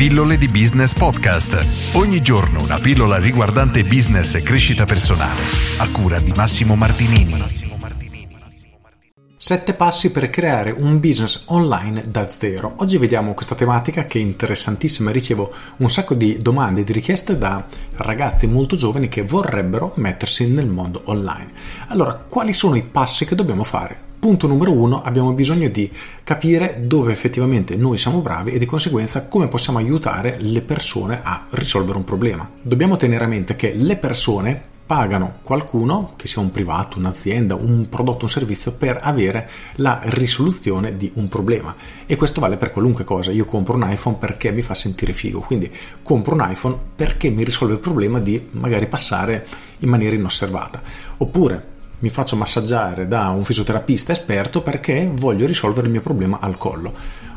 Pillole di Business Podcast. Ogni giorno una pillola riguardante business e crescita personale. A cura di Massimo Martinini. Sette passi per creare un business online da zero. Oggi vediamo questa tematica che è interessantissima. Ricevo un sacco di domande e di richieste da ragazzi molto giovani che vorrebbero mettersi nel mondo online. Allora, quali sono i passi che dobbiamo fare? Punto numero uno, abbiamo bisogno di capire dove effettivamente noi siamo bravi e di conseguenza come possiamo aiutare le persone a risolvere un problema. Dobbiamo tenere a mente che le persone pagano qualcuno, che sia un privato, un'azienda, un prodotto, un servizio, per avere la risoluzione di un problema. E questo vale per qualunque cosa. Io compro un iPhone perché mi fa sentire figo, quindi compro un iPhone perché mi risolve il problema di magari passare in maniera inosservata. Oppure mi faccio massaggiare da un fisioterapista esperto perché voglio risolvere il mio problema al collo.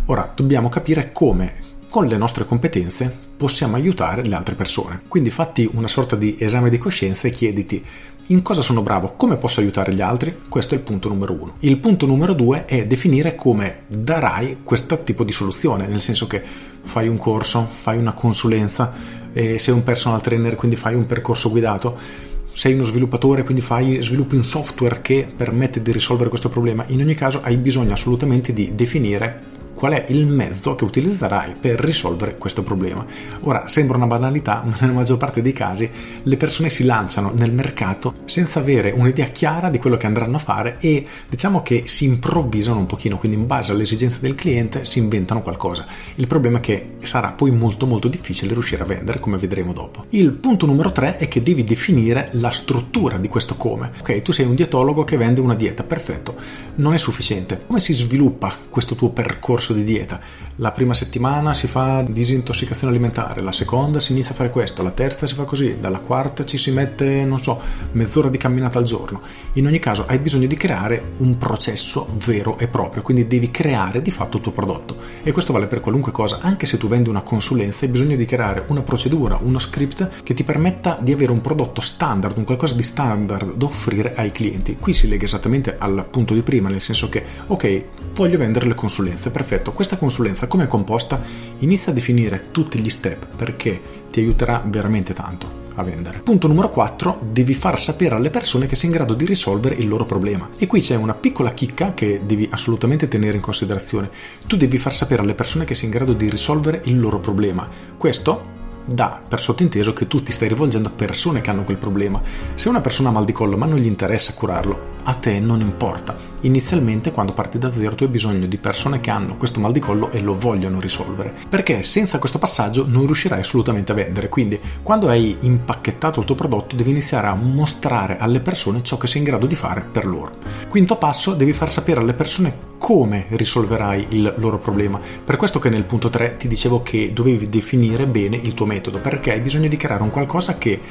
Ora dobbiamo capire come con le nostre competenze possiamo aiutare le altre persone. Quindi fatti una sorta di esame di coscienza e chiediti in cosa sono bravo, come posso aiutare gli altri? Questo è il punto numero uno. Il punto numero due è definire come darai questo tipo di soluzione, nel senso che fai un corso, fai una consulenza, eh, sei un personal trainer, quindi fai un percorso guidato sei uno sviluppatore, quindi fai, sviluppi un software che permette di risolvere questo problema. In ogni caso hai bisogno assolutamente di definire qual è il mezzo che utilizzerai per risolvere questo problema. Ora, sembra una banalità, ma nella maggior parte dei casi le persone si lanciano nel mercato senza avere un'idea chiara di quello che andranno a fare e diciamo che si improvvisano un pochino, quindi in base alle esigenze del cliente si inventano qualcosa. Il problema è che sarà poi molto molto difficile riuscire a vendere, come vedremo dopo. Il punto numero 3 è che devi definire la struttura di questo come. Ok, tu sei un dietologo che vende una dieta, perfetto, non è sufficiente. Come si sviluppa questo tuo percorso di dieta. La prima settimana si fa disintossicazione alimentare, la seconda si inizia a fare questo, la terza si fa così, dalla quarta ci si mette, non so, mezz'ora di camminata al giorno. In ogni caso hai bisogno di creare un processo vero e proprio, quindi devi creare di fatto il tuo prodotto. E questo vale per qualunque cosa, anche se tu vendi una consulenza, hai bisogno di creare una procedura, uno script che ti permetta di avere un prodotto standard, un qualcosa di standard da offrire ai clienti. Qui si lega esattamente al punto di prima, nel senso che, ok, voglio vendere le consulenze, perfetto progetto, questa consulenza come composta, inizia a definire tutti gli step perché ti aiuterà veramente tanto a vendere. Punto numero 4, devi far sapere alle persone che sei in grado di risolvere il loro problema. E qui c'è una piccola chicca che devi assolutamente tenere in considerazione. Tu devi far sapere alle persone che sei in grado di risolvere il loro problema. Questo dà per sottinteso che tu ti stai rivolgendo a persone che hanno quel problema. Se una persona ha mal di collo ma non gli interessa curarlo, a te non importa. Inizialmente quando parti da zero tu hai bisogno di persone che hanno questo mal di collo e lo vogliono risolvere. Perché senza questo passaggio non riuscirai assolutamente a vendere. Quindi quando hai impacchettato il tuo prodotto devi iniziare a mostrare alle persone ciò che sei in grado di fare per loro. Quinto passo, devi far sapere alle persone come risolverai il loro problema. Per questo che nel punto 3 ti dicevo che dovevi definire bene il tuo metodo, perché hai bisogno di creare un qualcosa che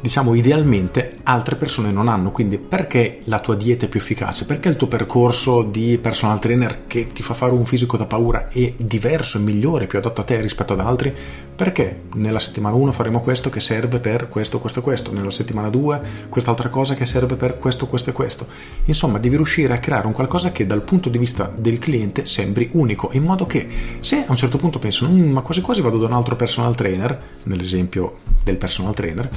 diciamo idealmente altre persone non hanno. Quindi perché la tua dieta è più efficace? Perché il tuo percorso di personal trainer che ti fa fare un fisico da paura è diverso è migliore più adatto a te rispetto ad altri? Perché nella settimana 1 faremo questo che serve per questo questo questo? Nella settimana 2 quest'altra cosa che serve per questo questo e questo? Insomma devi riuscire a creare un qualcosa che dal punto di vista del cliente sembri unico in modo che se a un certo punto pensano mm, ma quasi quasi vado da un altro personal trainer nell'esempio del personal trainer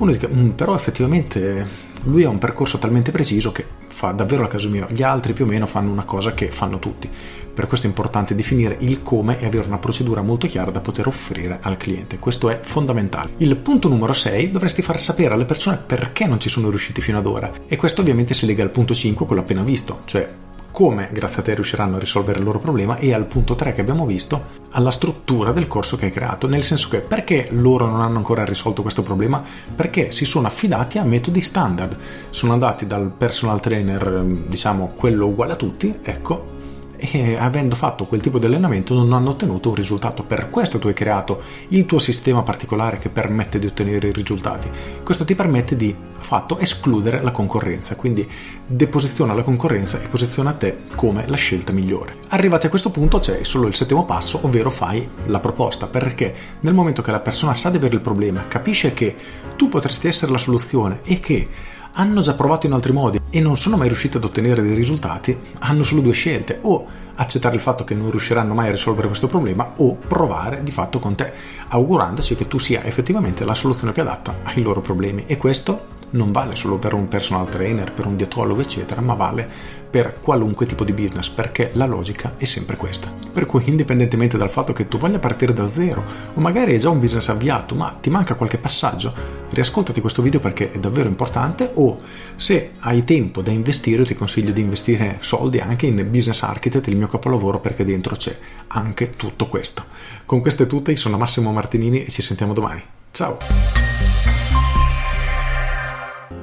uno dice, mm, però effettivamente lui ha un percorso talmente preciso che fa davvero la caso mio, gli altri più o meno fanno una cosa che fanno tutti. Per questo è importante definire il come e avere una procedura molto chiara da poter offrire al cliente. Questo è fondamentale. Il punto numero 6 dovresti far sapere alle persone perché non ci sono riusciti fino ad ora. E questo ovviamente si lega al punto 5, quello appena visto, cioè come grazie a te riusciranno a risolvere il loro problema e al punto 3 che abbiamo visto alla struttura del corso che hai creato. Nel senso che perché loro non hanno ancora risolto questo problema? Perché si sono affidati a metodi standard. Sono andati dal personal trainer diciamo quello uguale a tutti ecco e avendo fatto quel tipo di allenamento non hanno ottenuto un risultato. Per questo tu hai creato il tuo sistema particolare che permette di ottenere i risultati. Questo ti permette di fatto escludere la concorrenza, quindi deposiziona la concorrenza e posiziona te come la scelta migliore. Arrivati a questo punto c'è solo il settimo passo, ovvero fai la proposta, perché nel momento che la persona sa di avere il problema, capisce che tu potresti essere la soluzione e che hanno già provato in altri modi e non sono mai riusciti ad ottenere dei risultati, hanno solo due scelte, o accettare il fatto che non riusciranno mai a risolvere questo problema o provare di fatto con te, augurandoci che tu sia effettivamente la soluzione più adatta ai loro problemi e questo non vale solo per un personal trainer, per un dietologo, eccetera, ma vale per qualunque tipo di business, perché la logica è sempre questa. Per cui, indipendentemente dal fatto che tu voglia partire da zero, o magari hai già un business avviato, ma ti manca qualche passaggio, riascoltati questo video perché è davvero importante. O se hai tempo da investire, ti consiglio di investire soldi anche in Business Architect, il mio capolavoro, perché dentro c'è anche tutto questo. Con queste tutte, io sono Massimo Martinini e ci sentiamo domani. Ciao!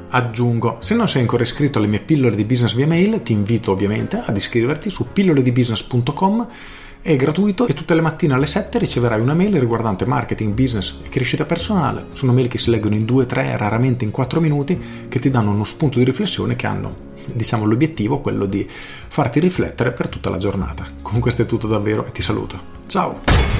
Aggiungo, se non sei ancora iscritto alle mie pillole di business via mail, ti invito ovviamente ad iscriverti su pilloledibusiness.com è gratuito e tutte le mattine alle 7 riceverai una mail riguardante marketing, business e crescita personale. Sono mail che si leggono in 2, 3, raramente in 4 minuti, che ti danno uno spunto di riflessione che hanno, diciamo, l'obiettivo, quello di farti riflettere per tutta la giornata. Con questo è tutto davvero e ti saluto. Ciao!